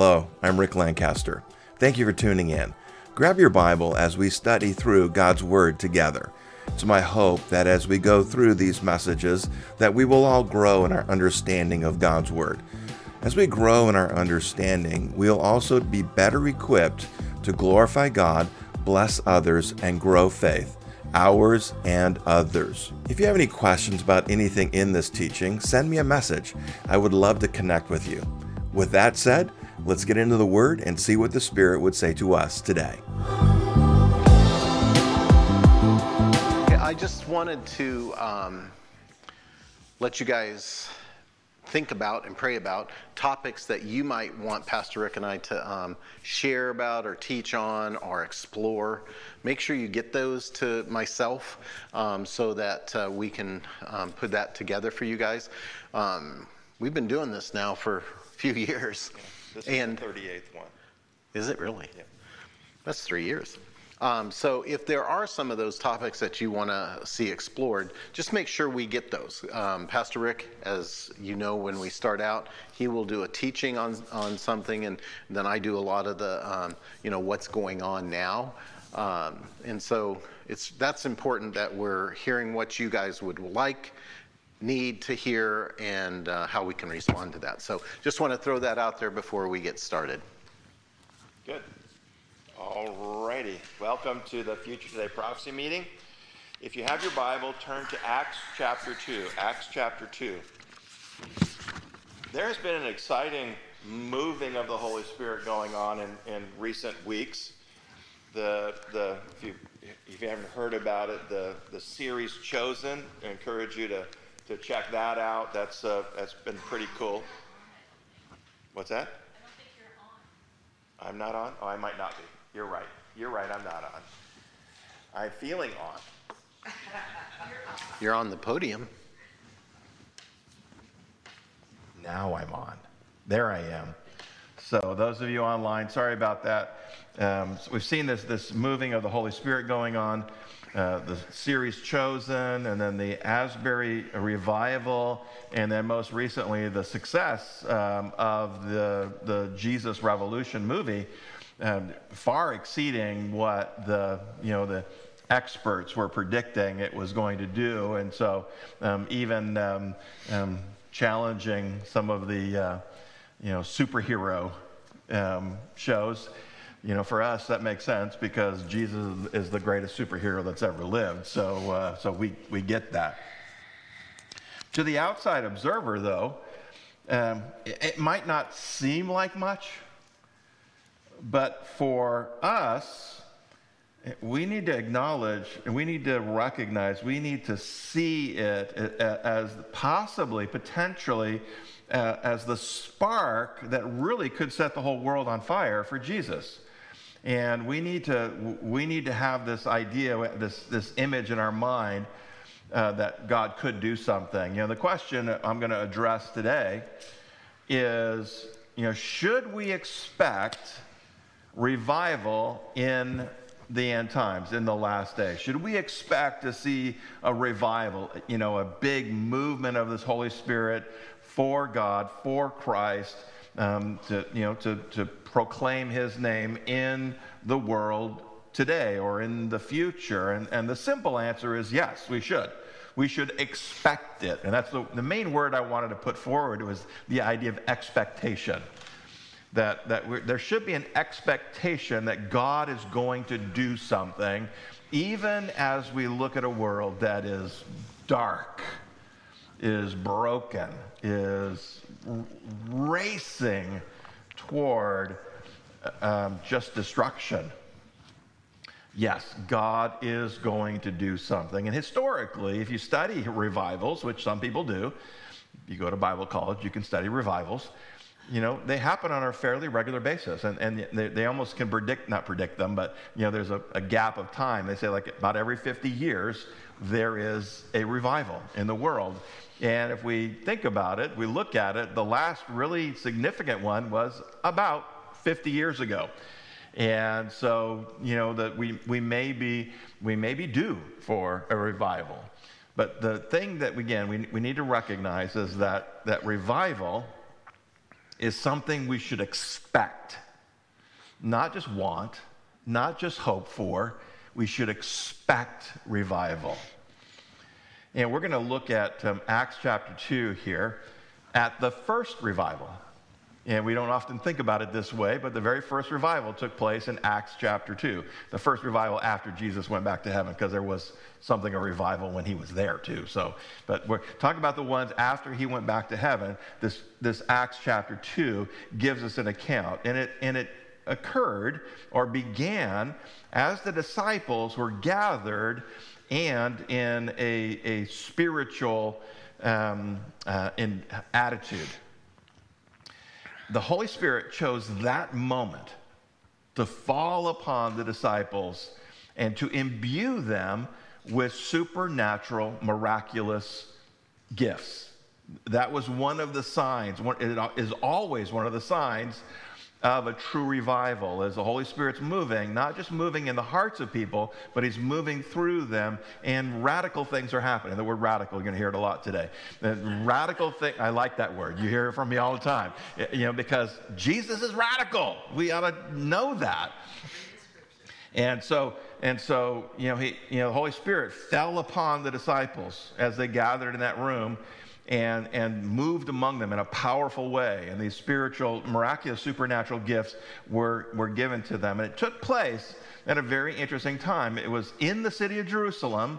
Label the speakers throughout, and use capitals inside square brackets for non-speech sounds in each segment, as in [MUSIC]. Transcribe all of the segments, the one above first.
Speaker 1: Hello, I'm Rick Lancaster. Thank you for tuning in. Grab your Bible as we study through God's Word together. It's my hope that as we go through these messages that we will all grow in our understanding of God's Word. As we grow in our understanding, we'll also be better equipped to glorify God, bless others, and grow faith ours and others. If you have any questions about anything in this teaching, send me a message. I would love to connect with you. With that said, let's get into the Word and see what the Spirit would say to us today.
Speaker 2: I just wanted to um, let you guys think about and pray about topics that you might want Pastor Rick and I to um, share about or teach on or explore. Make sure you get those to myself um, so that uh, we can um, put that together for you guys. Um, we've been doing this now for a few [LAUGHS] years.
Speaker 1: This
Speaker 2: and
Speaker 1: the 38th one.
Speaker 2: Is it really?
Speaker 1: Yeah.
Speaker 2: That's three years. Um, so if there are some of those topics that you want to see explored, just make sure we get those. Um, Pastor Rick, as you know, when we start out, he will do a teaching on on something, and then I do a lot of the, um, you know, what's going on now. Um, and so it's that's important that we're hearing what you guys would like need to hear and uh, how we can respond to that. So just want to throw that out there before we get started.
Speaker 3: Good. All righty. Welcome to the Future Today Prophecy Meeting. If you have your Bible, turn to Acts chapter 2. Acts chapter 2. There has been an exciting moving of the Holy Spirit going on in, in recent weeks. The, the, if, you, if you haven't heard about it, the, the series Chosen, I encourage you to, to check that out. That's, uh, that's been pretty cool. What's that? I'm not on? Oh, I might not be. You're right. You're right. I'm not on. I'm feeling on.
Speaker 2: You're on the podium.
Speaker 1: Now I'm on. There I am. So, those of you online, sorry about that. Um, so we've seen this, this moving of the Holy Spirit going on, uh, the series Chosen, and then the Asbury revival, and then most recently the success um, of the, the Jesus Revolution movie, um, far exceeding what the, you know, the experts were predicting it was going to do. And so, um, even um, um, challenging some of the uh, you know superhero um, shows. You know, for us that makes sense because Jesus is the greatest superhero that's ever lived. So, uh, so we we get that. To the outside observer, though, um, it, it might not seem like much, but for us, we need to acknowledge and we need to recognize, we need to see it as possibly, potentially, uh, as the spark that really could set the whole world on fire for Jesus. And we need to, we need to have this idea, this, this image in our mind uh, that God could do something. You know, the question I'm going to address today is, you know, should we expect revival in the end times, in the last days? Should we expect to see a revival, you know, a big movement of this Holy Spirit for God, for Christ, um, to, you know, to, to proclaim his name in the world today or in the future? And, and the simple answer is yes, we should. We should expect it. And that's the, the main word I wanted to put forward was the idea of expectation that, that there should be an expectation that God is going to do something, even as we look at a world that is dark, is broken, is racing toward um, just destruction. Yes, God is going to do something. And historically, if you study revivals, which some people do, you go to Bible college, you can study revivals you know, they happen on a fairly regular basis. And, and they, they almost can predict, not predict them, but, you know, there's a, a gap of time. They say like about every 50 years, there is a revival in the world. And if we think about it, we look at it, the last really significant one was about 50 years ago. And so, you know, that we, we, may be, we may be due for a revival. But the thing that, again, we, we need to recognize is that, that revival is something we should expect, not just want, not just hope for. We should expect revival. And we're going to look at um, Acts chapter 2 here at the first revival. And we don't often think about it this way, but the very first revival took place in Acts chapter 2. The first revival after Jesus went back to heaven, because there was something of revival when he was there too. So, but we're talking about the ones after he went back to heaven. This, this Acts chapter 2 gives us an account. And it, and it occurred or began as the disciples were gathered and in a, a spiritual um, uh, in attitude the Holy Spirit chose that moment to fall upon the disciples and to imbue them with supernatural, miraculous gifts. That was one of the signs, it is always one of the signs of a true revival as the Holy Spirit's moving, not just moving in the hearts of people, but He's moving through them, and radical things are happening. The word radical, you're going to hear it a lot today. The radical thing, I like that word. You hear it from me all the time, you know, because Jesus is radical. We ought to know that. And so, and so, you know, he, you know, the Holy Spirit fell upon the disciples as they gathered in that room and, and moved among them in a powerful way. And these spiritual, miraculous, supernatural gifts were, were given to them. And it took place at a very interesting time. It was in the city of Jerusalem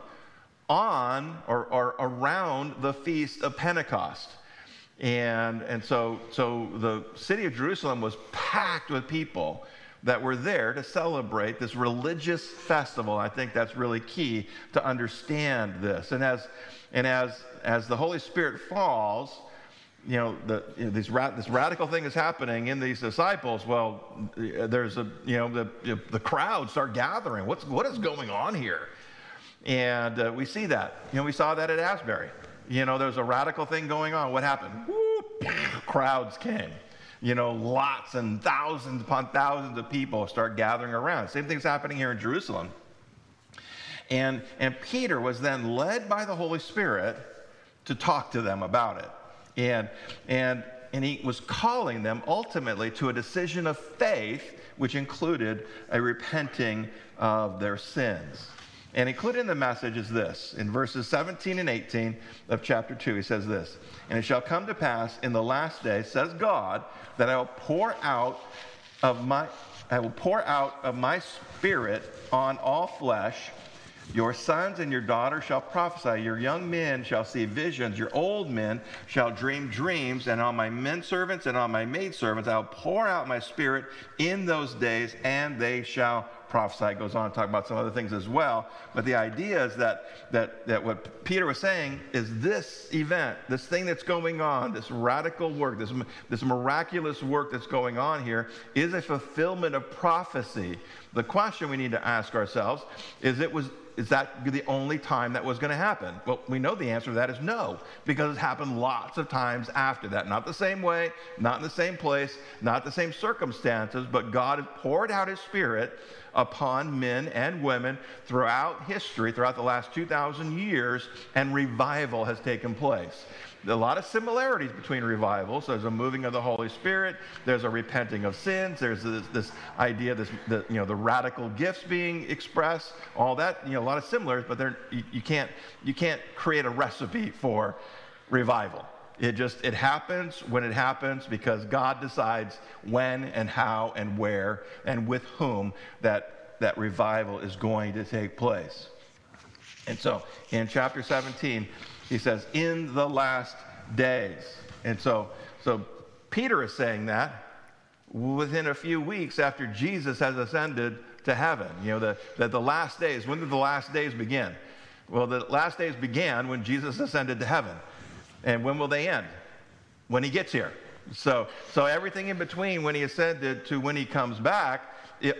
Speaker 1: on or, or around the feast of Pentecost. And, and so, so the city of Jerusalem was packed with people that were there to celebrate this religious festival. I think that's really key to understand this. And as, and as, as the Holy Spirit falls, you know, the, you know, this, ra- this radical thing is happening in these disciples. Well, there's a, you know, the, the crowds start gathering. What's, what is going on here? And uh, we see that. You know, we saw that at Asbury. You know, there's a radical thing going on. What happened? Whoop, crowds came. You know, lots and thousands upon thousands of people start gathering around. Same thing's happening here in Jerusalem. And, and Peter was then led by the Holy Spirit to talk to them about it. And, and, and he was calling them ultimately to a decision of faith, which included a repenting of their sins. And included in the message is this in verses 17 and 18 of chapter 2, he says this And it shall come to pass in the last day, says God, that I will pour out of my I will pour out of my spirit on all flesh. Your sons and your daughters shall prophesy. Your young men shall see visions. Your old men shall dream dreams. And on my men servants and on my maid servants I'll pour out my spirit in those days, and they shall prophesy. It goes on to talk about some other things as well. But the idea is that, that, that what Peter was saying is this event, this thing that's going on, this radical work, this, this miraculous work that's going on here, is a fulfillment of prophecy. The question we need to ask ourselves is it was is that the only time that was going to happen? Well, we know the answer to that is no, because it happened lots of times after that. Not the same way, not in the same place, not the same circumstances, but God poured out his spirit upon men and women throughout history, throughout the last 2,000 years, and revival has taken place a lot of similarities between revivals. There's a moving of the Holy Spirit. There's a repenting of sins. There's this, this idea, this the, you know, the radical gifts being expressed. All that, you know, a lot of similarities, but you, you can't you can't create a recipe for revival. It just it happens when it happens because God decides when and how and where and with whom that that revival is going to take place. And so in chapter 17, he says, in the last days. And so, so Peter is saying that within a few weeks after Jesus has ascended to heaven. You know, the, the, the last days. When did the last days begin? Well, the last days began when Jesus ascended to heaven. And when will they end? When he gets here. So, so everything in between when he ascended to when he comes back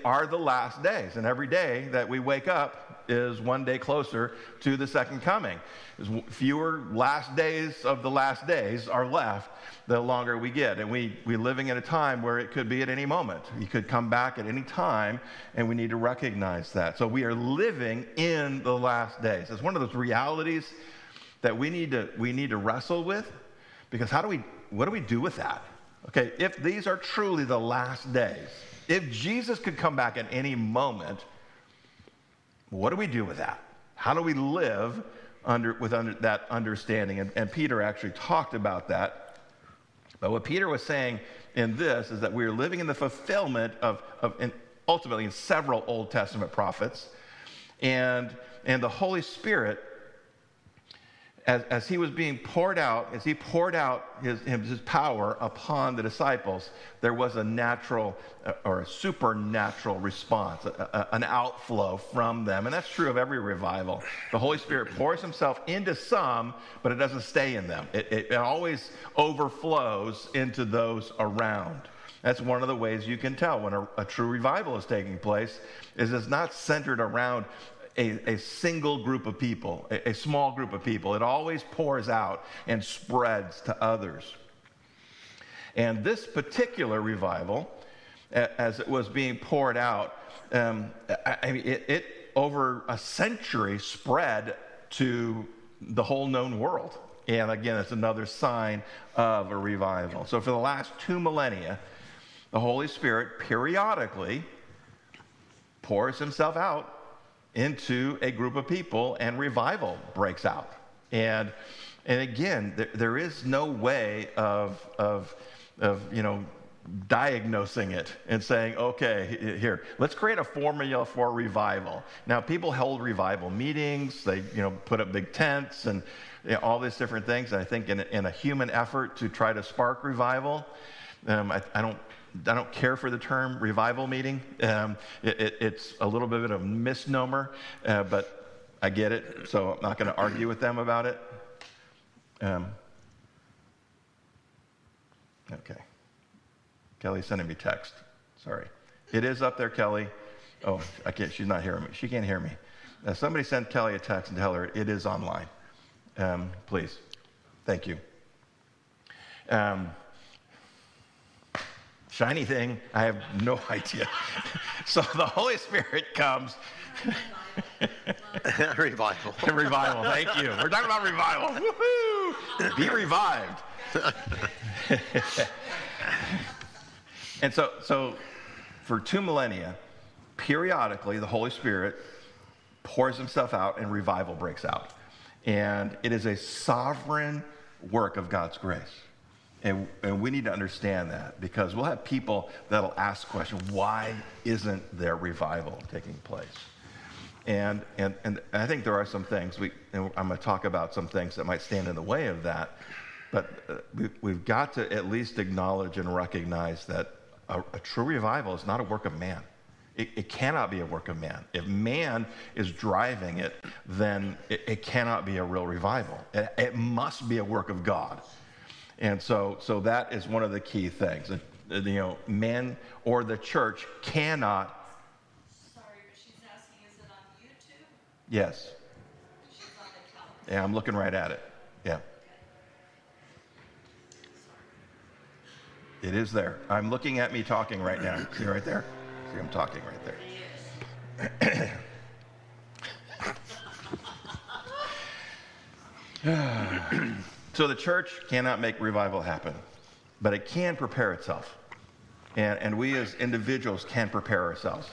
Speaker 1: are the last days. And every day that we wake up is one day closer to the second coming. As fewer last days of the last days are left, the longer we get. And we, we're living in a time where it could be at any moment. He could come back at any time, and we need to recognize that. So we are living in the last days. It's one of those realities that we need to, we need to wrestle with because how do we, what do we do with that? Okay, if these are truly the last days, if Jesus could come back at any moment, what do we do with that? How do we live under, with under, that understanding? And, and Peter actually talked about that. But what Peter was saying in this is that we're living in the fulfillment of, of in, ultimately in several Old Testament prophets. And, and the Holy Spirit as, as he was being poured out, as he poured out his, his power upon the disciples, there was a natural uh, or a supernatural response, a, a, an outflow from them. And that's true of every revival. The Holy Spirit pours himself into some, but it doesn't stay in them, it, it, it always overflows into those around. That's one of the ways you can tell when a, a, true revival is taking place is it's not centered around a, a single group of people, a, a small group of people. It always pours out and spreads to others. And this particular revival, as it was being poured out, um, I mean, it, it, over a century spread to the whole known world. And again, it's another sign of a revival. So, for the last two millennia, the Holy Spirit periodically pours himself out into a group of people and revival breaks out. And, and again, there, there is no way of, of, of, you know, diagnosing it and saying, okay, here, let's create a formula for revival. Now, people hold revival meetings, they, you know, put up big tents and you know, all these different things. And I think in, in a human effort to try to spark revival, um, I, I don't I don't care for the term revival meeting. Um, it, it, it's a little bit of a misnomer, uh, but I get it, so I'm not going to argue with them about it. Um, okay. Kelly's sending me text. Sorry. It is up there, Kelly. Oh, I can't. She's not hearing me. She can't hear me. Uh, somebody send Kelly a text and tell her it is online. Um, please. Thank you. Um, shiny thing? I have no [LAUGHS] idea. so the Holy Spirit comes. [LAUGHS]
Speaker 2: revival. [LAUGHS]
Speaker 1: revival. Thank you. We're talking about revival. Woohoo! Be revived. and so, so for two millennia, periodically the Holy Spirit pours himself out and revival breaks out. And it is a sovereign work of God's grace. And, and we need to understand that because we'll have people that'll ask the question, why isn't there revival taking place? And, and, and I think there are some things, we, I'm going to talk about some things that might stand in the way of that, but uh, we, we've got to at least acknowledge and recognize that a, a true revival is not a work of man. It, it, cannot be a work of man. If man is driving it, then it, it cannot be a real revival. It, it must be a work of God. And so, so that is one of the key things. You know, men or the church cannot.
Speaker 4: Sorry, but she's asking, is it on YouTube?
Speaker 1: Yes.
Speaker 4: She's on the
Speaker 1: Yeah, I'm looking right at it. Yeah. It is there. I'm looking at me talking right now. See right there? See, I'm talking right there. [CLEARS THROAT] [CLEARS THROAT] So the church cannot make revival happen, but it can prepare itself. And, and we as individuals can prepare ourselves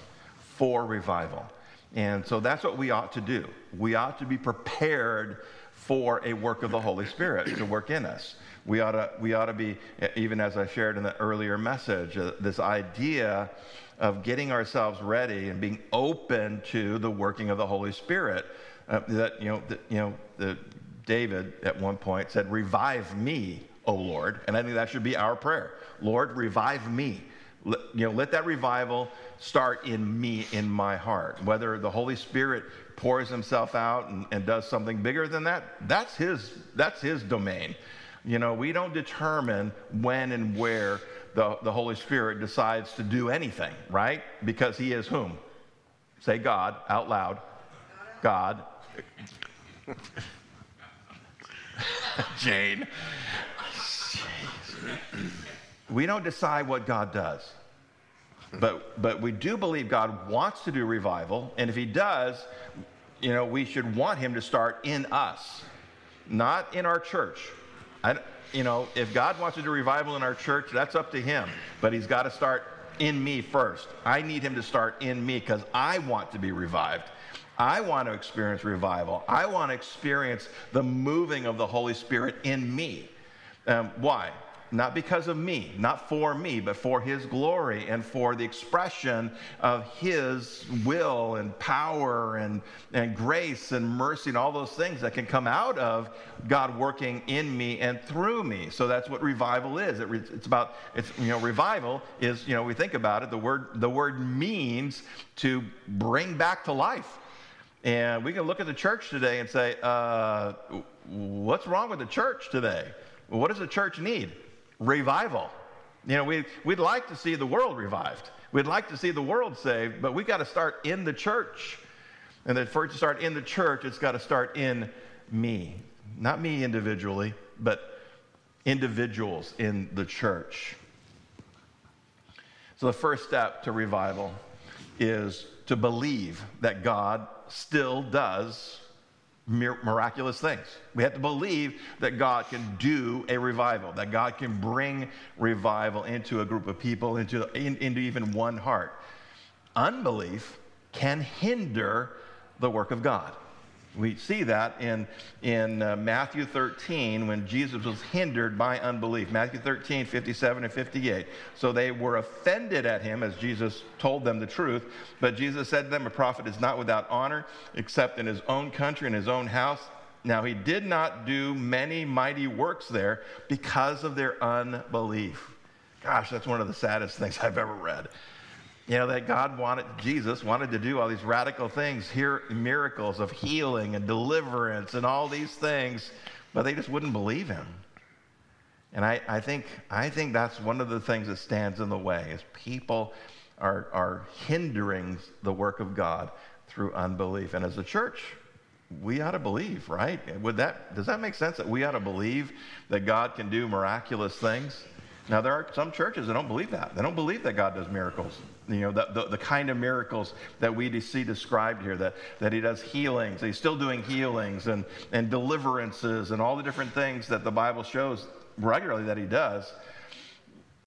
Speaker 1: for revival. And so that's what we ought to do. We ought to be prepared for a work of the Holy Spirit to work in us. We ought to, we ought to be, even as I shared in the earlier message, uh, this idea of getting ourselves ready and being open to the working of the Holy Spirit. Uh, that, you know, that, you know, the David at one point said, Revive me, O Lord. And I think that should be our prayer. Lord, revive me. Let, you know, let that revival start in me, in my heart. Whether the Holy Spirit pours himself out and, and does something bigger than that, that's his, that's his domain. You know, we don't determine when and where the, the Holy Spirit decides to do anything, right? Because he is whom? Say God out loud. God. [LAUGHS] Jane. We don't decide what God does. But, but we do believe God wants to do revival. And if He does, you know, we should want Him to start in us, not in our church. I, you know, if God wants to do revival in our church, that's up to Him. But He's got to start in me first. I need Him to start in me because I want to be revived. I want to experience revival. I want to experience the moving of the Holy Spirit in me. Um, why? Not because of me, not for me, but for His glory and for the expression of His will and power and, and grace and mercy and all those things that can come out of God working in me and through me. So that's what revival is. It, it's about, it's, you know, revival is, you know, we think about it, the word, the word means to bring back to life. And we can look at the church today and say, uh, what's wrong with the church today? What does the church need? Revival. You know, we, we'd like to see the world revived. We'd like to see the world saved, but we've got to start in the church. And then for it to start in the church, it's got to start in me. Not me individually, but individuals in the church. So the first step to revival is to believe that God still does miraculous things. We have to believe that God can do a revival, that God can bring revival into a group of people, into, in, into even one heart. Unbelief can hinder the work of God. We see that in, in uh, Matthew 13 when Jesus was hindered by unbelief. Matthew 13, 57 and 58. So they were offended at him as Jesus told them the truth. But Jesus said to them, A prophet is not without honor except in his own country, in his own house. Now he did not do many mighty works there because of their unbelief. Gosh, that's one of the saddest things I've ever read you know, that God wanted, Jesus wanted to do all these radical things, here miracles of healing and deliverance and all these things, but they just wouldn't believe him. And I, I, think, I think that's one of the things that stands in the way is people are, are hindering the work of God through unbelief. And as a church, we ought to believe, right? Would that, does that make sense that we ought to believe that God can do miraculous things? Now, there are some churches that don't believe that. They don't believe that God does miracles. You know, the, the, the, kind of miracles that we see described here, that, that he does healings. He's still doing healings and, and deliverances and all the different things that the Bible shows regularly that he does.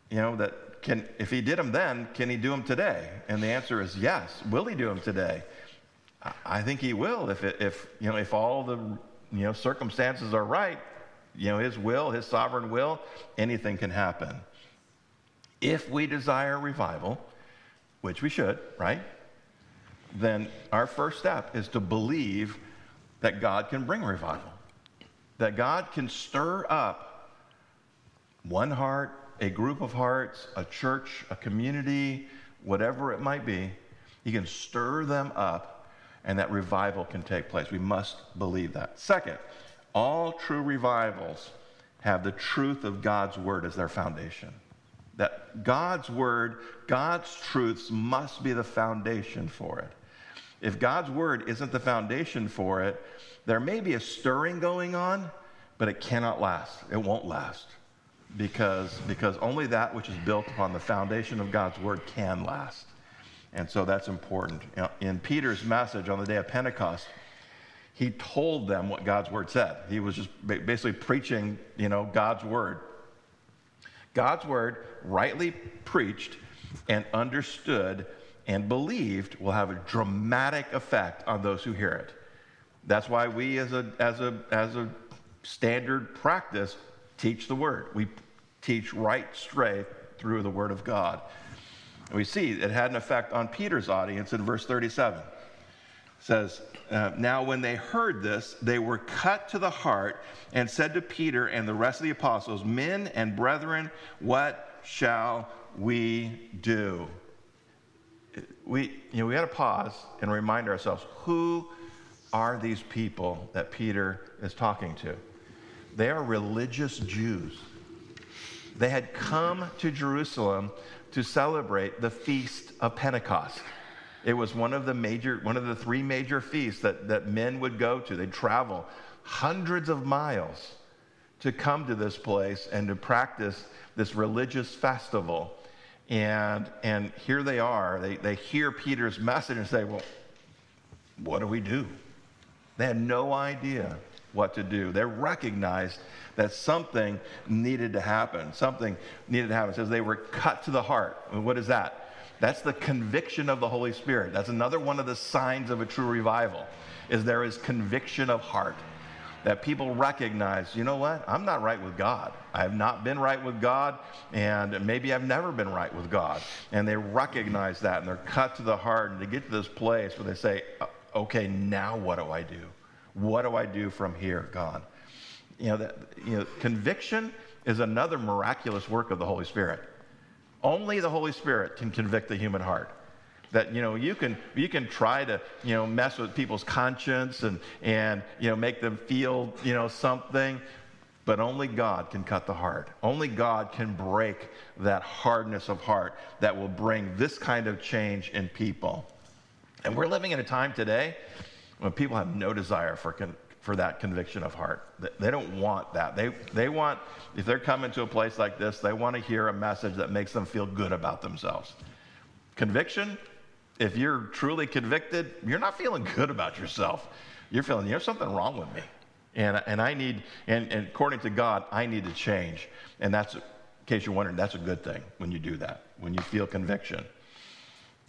Speaker 1: You know, that can, if he did them then, can he do them today? And the answer is yes. Will he do them today? I think he will if, it, if, you know, if all the you know, circumstances are right you know, His will, His sovereign will, anything can happen. If we desire revival, which we should, right? Then our first step is to believe that God can bring revival, that God can stir up one heart, a group of hearts, a church, a community, whatever it might be. He can stir them up, and that revival can take place. We must believe that. Second, all true revivals have the truth of God's word as their foundation. That God's word, God's truths must be the foundation for it. If God's word isn't the foundation for it, there may be a stirring going on, but it cannot last. It won't last. Because, because only that which is built upon the foundation of God's word can last. And so that's important. In Peter's message on the day of Pentecost, he told them what God's word said. He was just basically preaching, you know, God's word. God's word, rightly preached and understood and believed, will have a dramatic effect on those who hear it. That's why we, as a, as a, as a standard practice, teach the word. We teach right straight through the word of God. And we see it had an effect on Peter's audience in verse 37. Says, uh, now, when they heard this, they were cut to the heart and said to Peter and the rest of the apostles, Men and brethren, what shall we do? We, you know, we got to pause and remind ourselves who are these people that Peter is talking to? They are religious Jews. They had come to Jerusalem to celebrate the feast of Pentecost. It was one of the major, one of the three major feasts that, that men would go to. They'd travel hundreds of miles to come to this place and to practice this religious festival. And, and here they are. They, they hear Peter's message and say, Well, what do we do? They had no idea what to do. They recognized that something needed to happen. Something needed to happen. It says they were cut to the heart. What is that? That's the conviction of the Holy Spirit. That's another one of the signs of a true revival. Is there is conviction of heart that people recognize, you know what? I'm not right with God. I have not been right with God, and maybe I've never been right with God. And they recognize that, and they're cut to the heart, and they get to this place where they say, okay, now what do I do? What do I do from here, God? You know, that, you know, conviction is another miraculous work of the Holy Spirit. Only the Holy Spirit can convict the human heart that you know you can you can try to you know mess with people's conscience and and you know make them feel you know something but only God can cut the heart. Only God can break that hardness of heart that will bring this kind of change in people. And we're living in a time today when people have no desire for, con- for that conviction of heart. They don't want that. They, they want, if they're coming to a place like this, they want to hear a message that makes them feel good about themselves. Conviction, if you're truly convicted, you're not feeling good about yourself. You're feeling, you there's something wrong with me. And, and I need, and, and according to God, I need to change. And that's, in case you're wondering, that's a good thing when you do that, when you feel conviction.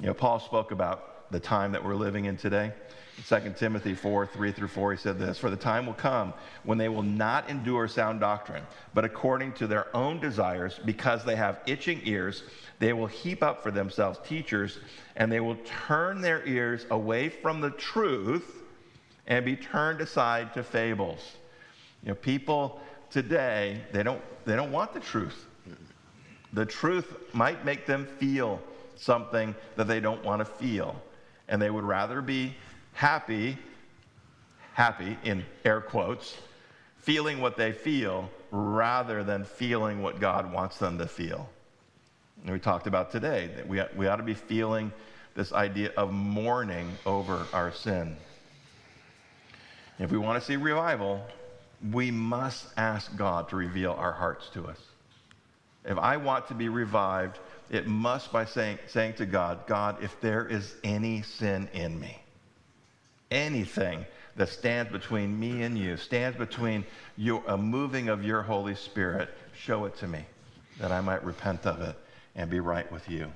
Speaker 1: You know, Paul spoke about the time that we're living in today. In 2 Timothy 4 3 through 4, he said this For the time will come when they will not endure sound doctrine, but according to their own desires, because they have itching ears, they will heap up for themselves teachers, and they will turn their ears away from the truth and be turned aside to fables. You know, people today, they don't, they don't want the truth. The truth might make them feel something that they don't want to feel. And they would rather be happy, happy in air quotes, feeling what they feel rather than feeling what God wants them to feel. And we talked about today that we, we ought to be feeling this idea of mourning over our sin. If we want to see revival, we must ask God to reveal our hearts to us. If I want to be revived, it must by saying, saying to God, God, if there is any sin in me, anything that stands between me and you, stands between you, a moving of your Holy Spirit, show it to me that I might repent of it and be right with you.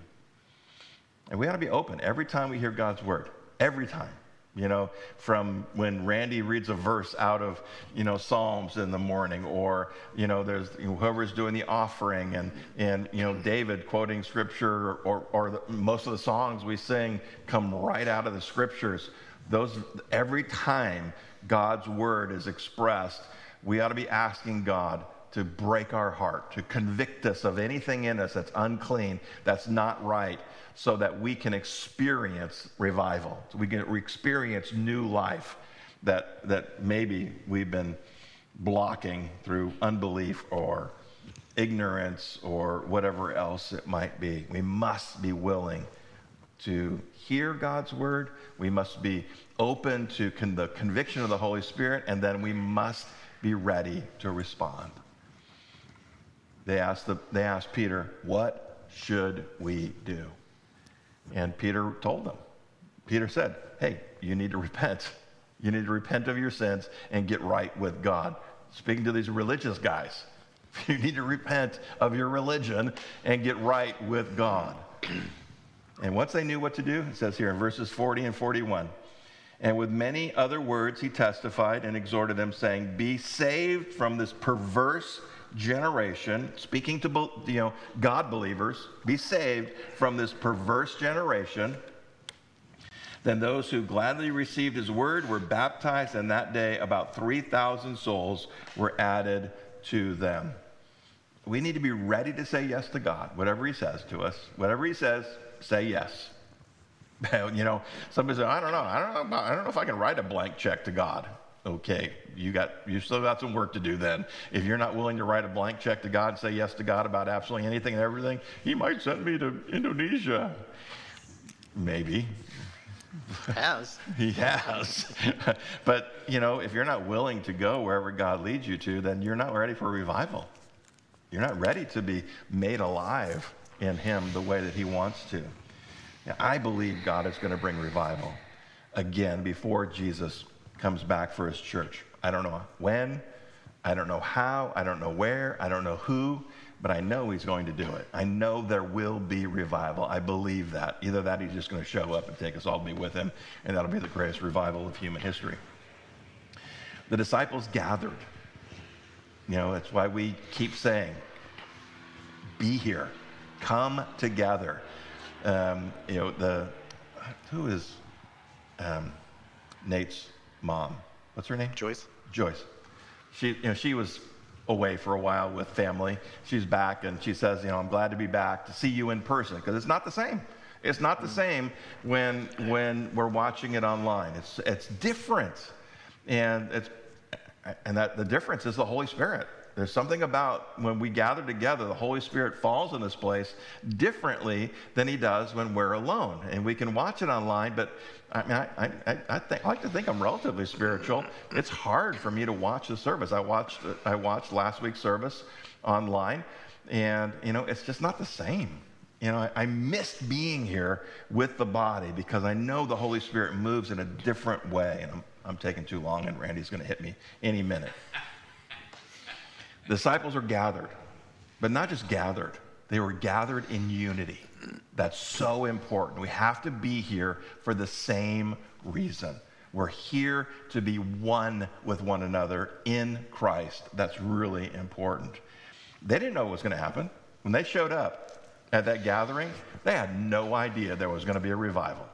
Speaker 1: And we ought to be open every time we hear God's word, every time you know, from when Randy reads a verse out of, you know, Psalms in the morning, or, you know, there's whoever's doing the offering, and, and, you know, David quoting scripture, or, or the, most of the songs we sing come right out of the scriptures. Those, every time God's word is expressed, we ought to be asking God to break our heart, to convict us of anything in us that's unclean, that's not right, so that we can experience revival. So we can experience new life that, that maybe we've been blocking through unbelief or ignorance or whatever else it might be. We must be willing to hear God's word. We must be open to con- the conviction of the Holy Spirit, and then we must be ready to respond. They asked, the, they asked Peter, What should we do? And Peter told them. Peter said, Hey, you need to repent. You need to repent of your sins and get right with God. Speaking to these religious guys, [LAUGHS] you need to repent of your religion and get right with God. And once they knew what to do, it says here in verses 40 and 41 and with many other words he testified and exhorted them, saying, Be saved from this perverse generation, speaking to you know, God believers, be saved from this perverse generation. Then those who gladly received his word were baptized, and that day about 3,000 souls were added to them. We need to be ready to say yes to God, whatever he says to us. Whatever he says, say yes. [LAUGHS] you know, somebody said, I don't know, I don't know, I don't know if I can write a blank check to God okay, you got you still got some work to do then. If you're not willing to write a blank check to God and say yes to God about absolutely anything and everything, He might send me to Indonesia. Maybe.
Speaker 2: Has.
Speaker 1: he has. [LAUGHS] [LAUGHS] but, you know, if you're not willing to go wherever God leads you to, then you're not ready for revival. You're not ready to be made alive in Him the way that He wants to. Now, I believe God is going to bring revival again before Jesus comes back for his church. I don't know when, I don't know how, I don't know where, I don't know who, but I know he's going to do it. I know there will be revival. I believe that. Either that he's just going to show up and take us all to be with him, and that'll be the greatest revival of human history. The disciples gathered. You know, that's why we keep saying, be here, come together. Um, you know, the, who is um, Nate's mom? What's her name?
Speaker 2: Joyce?
Speaker 1: Joyce. She, you know, she was away for a while with family. She's back and she says, you know, I'm glad to be back to see you in person because it's not the same. It's not the same when when we're watching it online. It's it's different, and it's and that the difference is the Holy Spirit. There's something about when we gather together, the Holy Spirit falls in this place differently than He does when we're alone. And we can watch it online, but I mean, I, I, I, think, I like to think I'm relatively spiritual. It's hard for me to watch the service. I watched, I watched last week's service online, and you know, it's just not the same. You know, I, I missed being here with the body because I know the Holy Spirit moves in a different way. And I'm, I'm taking too long, and Randy's going to hit me any minute. Disciples are gathered, but not just gathered, they were gathered in unity. That's so important. We have to be here for the same reason. We're here to be one with one another in Christ. That's really important. They didn't know what was going to happen. When they showed up at that gathering, they had no idea there was going to be a revival.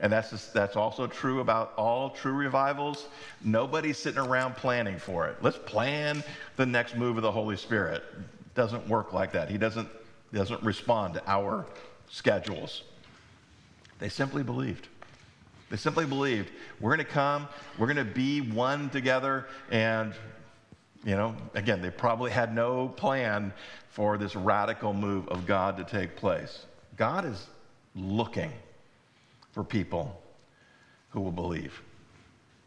Speaker 1: And that's, just, that's also true about all true revivals. Nobody's sitting around planning for it. Let's plan the next move of the Holy Spirit. Doesn't work like that. He doesn't, doesn't respond to our schedules. They simply believed. They simply believed we're going to come, we're going to be one together, and, you know, again, they probably had no plan for this radical move of God to take place. God is looking for people who will believe,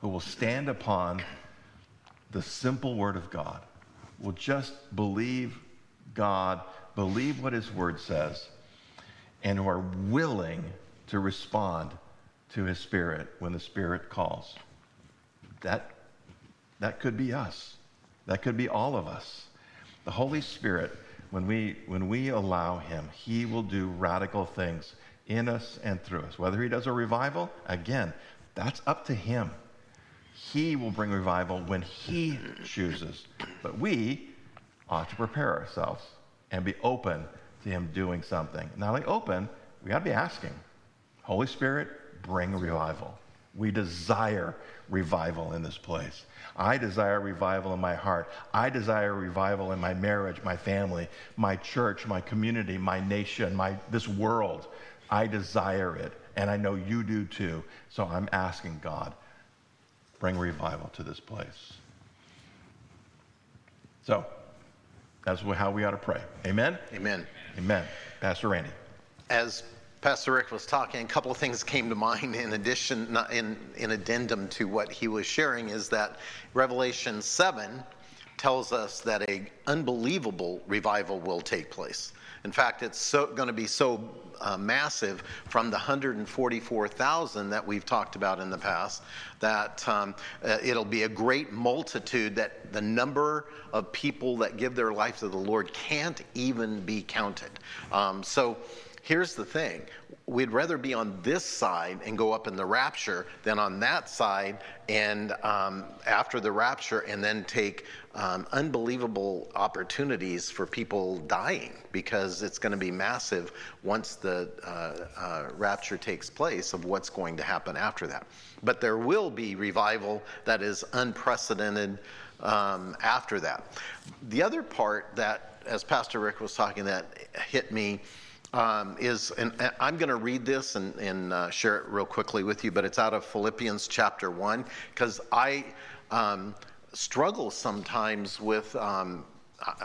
Speaker 1: who will stand upon the simple word of God, will just believe God, believe what his word says, and who are willing to respond to his spirit when the spirit calls. That, that could be us. That could be all of us. The Holy Spirit, when we, when we allow him, he will do radical things in us and through us. Whether he does a revival, again, that's up to him. He will bring revival when he chooses. But we ought to prepare ourselves and be open to him doing something. Not only open, we got to be asking Holy Spirit, bring revival. We desire revival in this place. I desire revival in my heart. I desire revival in my marriage, my family, my church, my community, my nation, my, this world. I desire it, and I know you do too. So I'm asking God, bring revival to this place. So that's how we ought to pray. Amen?
Speaker 2: Amen.
Speaker 1: Amen. Pastor Randy.
Speaker 2: As Pastor Rick was talking, a couple of things came to mind in addition, in, in addendum to what he was sharing, is that Revelation 7 tells us that a unbelievable revival will take place. In fact, it's so, going to be so uh, massive from the 144,000 that we've talked about in the past that um, uh, it'll be a great multitude that the number of people that give their life to the Lord can't even be counted. Um, so here's the thing we'd rather be on this side and go up in the rapture than on that side and um, after the rapture and then take um, unbelievable opportunities for people dying because it's going to be massive once the uh, uh, rapture takes place of what's going to happen after that. But there will be revival that is unprecedented um, after that. The other part that, as Pastor Rick was talking, that hit me. Um, is, and I'm going to read this and, and uh, share it real quickly with you, but it's out of Philippians chapter 1, because I, um, struggle sometimes with, um,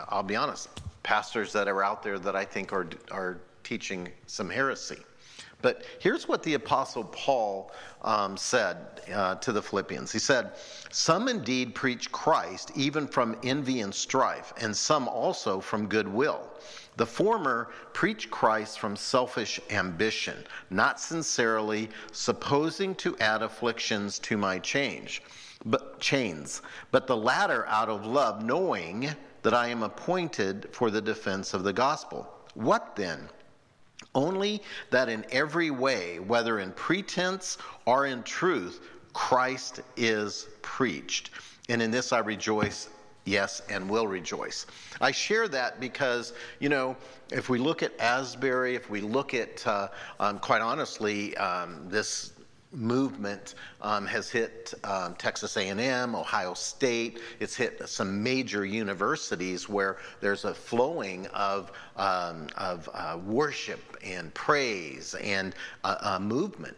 Speaker 2: I'll be honest, pastors that are out there that I think are, are teaching some heresy. But here's what the Apostle Paul um, said uh, to the Philippians. He said, Some indeed preach Christ, even from envy and strife, and some also from goodwill. The former preach Christ from selfish ambition, not sincerely, supposing to add afflictions to my change but chains, but the latter out of love, knowing that I am appointed for the defense of the gospel. What then? Only that in every way, whether in pretense or in truth, Christ is preached. And in this I rejoice, yes, and will rejoice. I share that because, you know, if we look at Asbury, if we look at, uh, um, quite honestly, um, this movement um, has hit um, Texas A&M, Ohio State. It's hit some major universities where there's a flowing of um, of uh, worship and praise and a, a movement.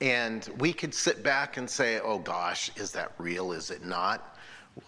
Speaker 2: And we could sit back and say, "Oh gosh, is that real? Is it not?"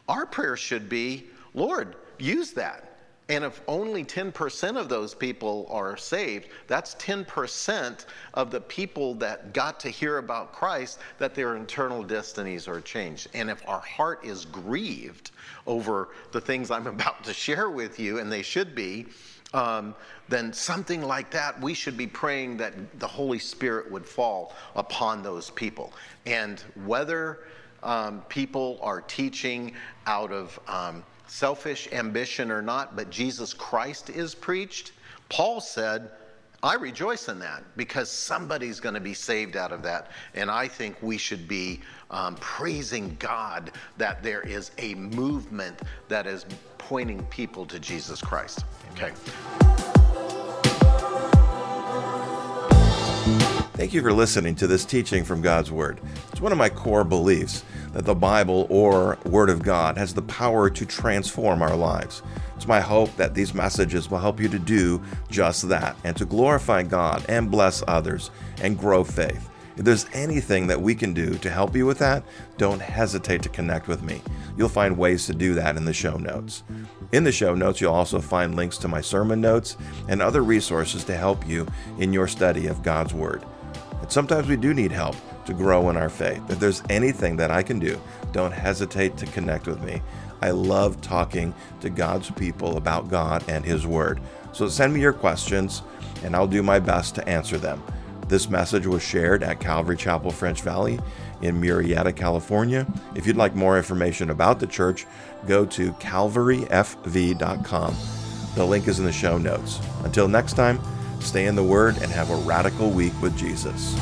Speaker 2: Our prayer should be, "Lord, use that." And if only 10% of those people are saved, that's 10% of the people that got to hear about Christ that their internal destinies are changed. And if our heart is grieved over the things I'm [LAUGHS] about to share with you, and they should be, um, then something like that, we should be praying that the Holy Spirit would fall upon those people. And whether um, people are teaching out of um, selfish ambition or not, but Jesus Christ is preached, Paul said, I rejoice in that because somebody's going to be saved out of that. And I think we should be um, praising God that there is a movement that is pointing people to Jesus Christ. Okay.
Speaker 1: Thank you for listening to this teaching from God's Word. It's one of my core beliefs that the Bible or Word of God has the power to transform our lives. It's my hope that these messages will help you to do just that and to glorify God and bless others and grow faith. If there's anything that we can do to help you with that, don't hesitate to connect with me. You'll find ways to do that in the show notes. In the show notes, you'll also find links to my sermon notes and other resources to help you in your study of God's Word. And sometimes we do need help to grow in our faith. If there's anything that I can do, don't hesitate to connect with me. I love talking to God's people about God and His Word. So send me your questions, and I'll do my best to answer them. This message was shared at Calvary Chapel French Valley in Murrieta, California. If you'd like more information about the church, go to calvaryfv.com. The link is in the show notes. Until next time, stay in the Word and have a radical week with Jesus.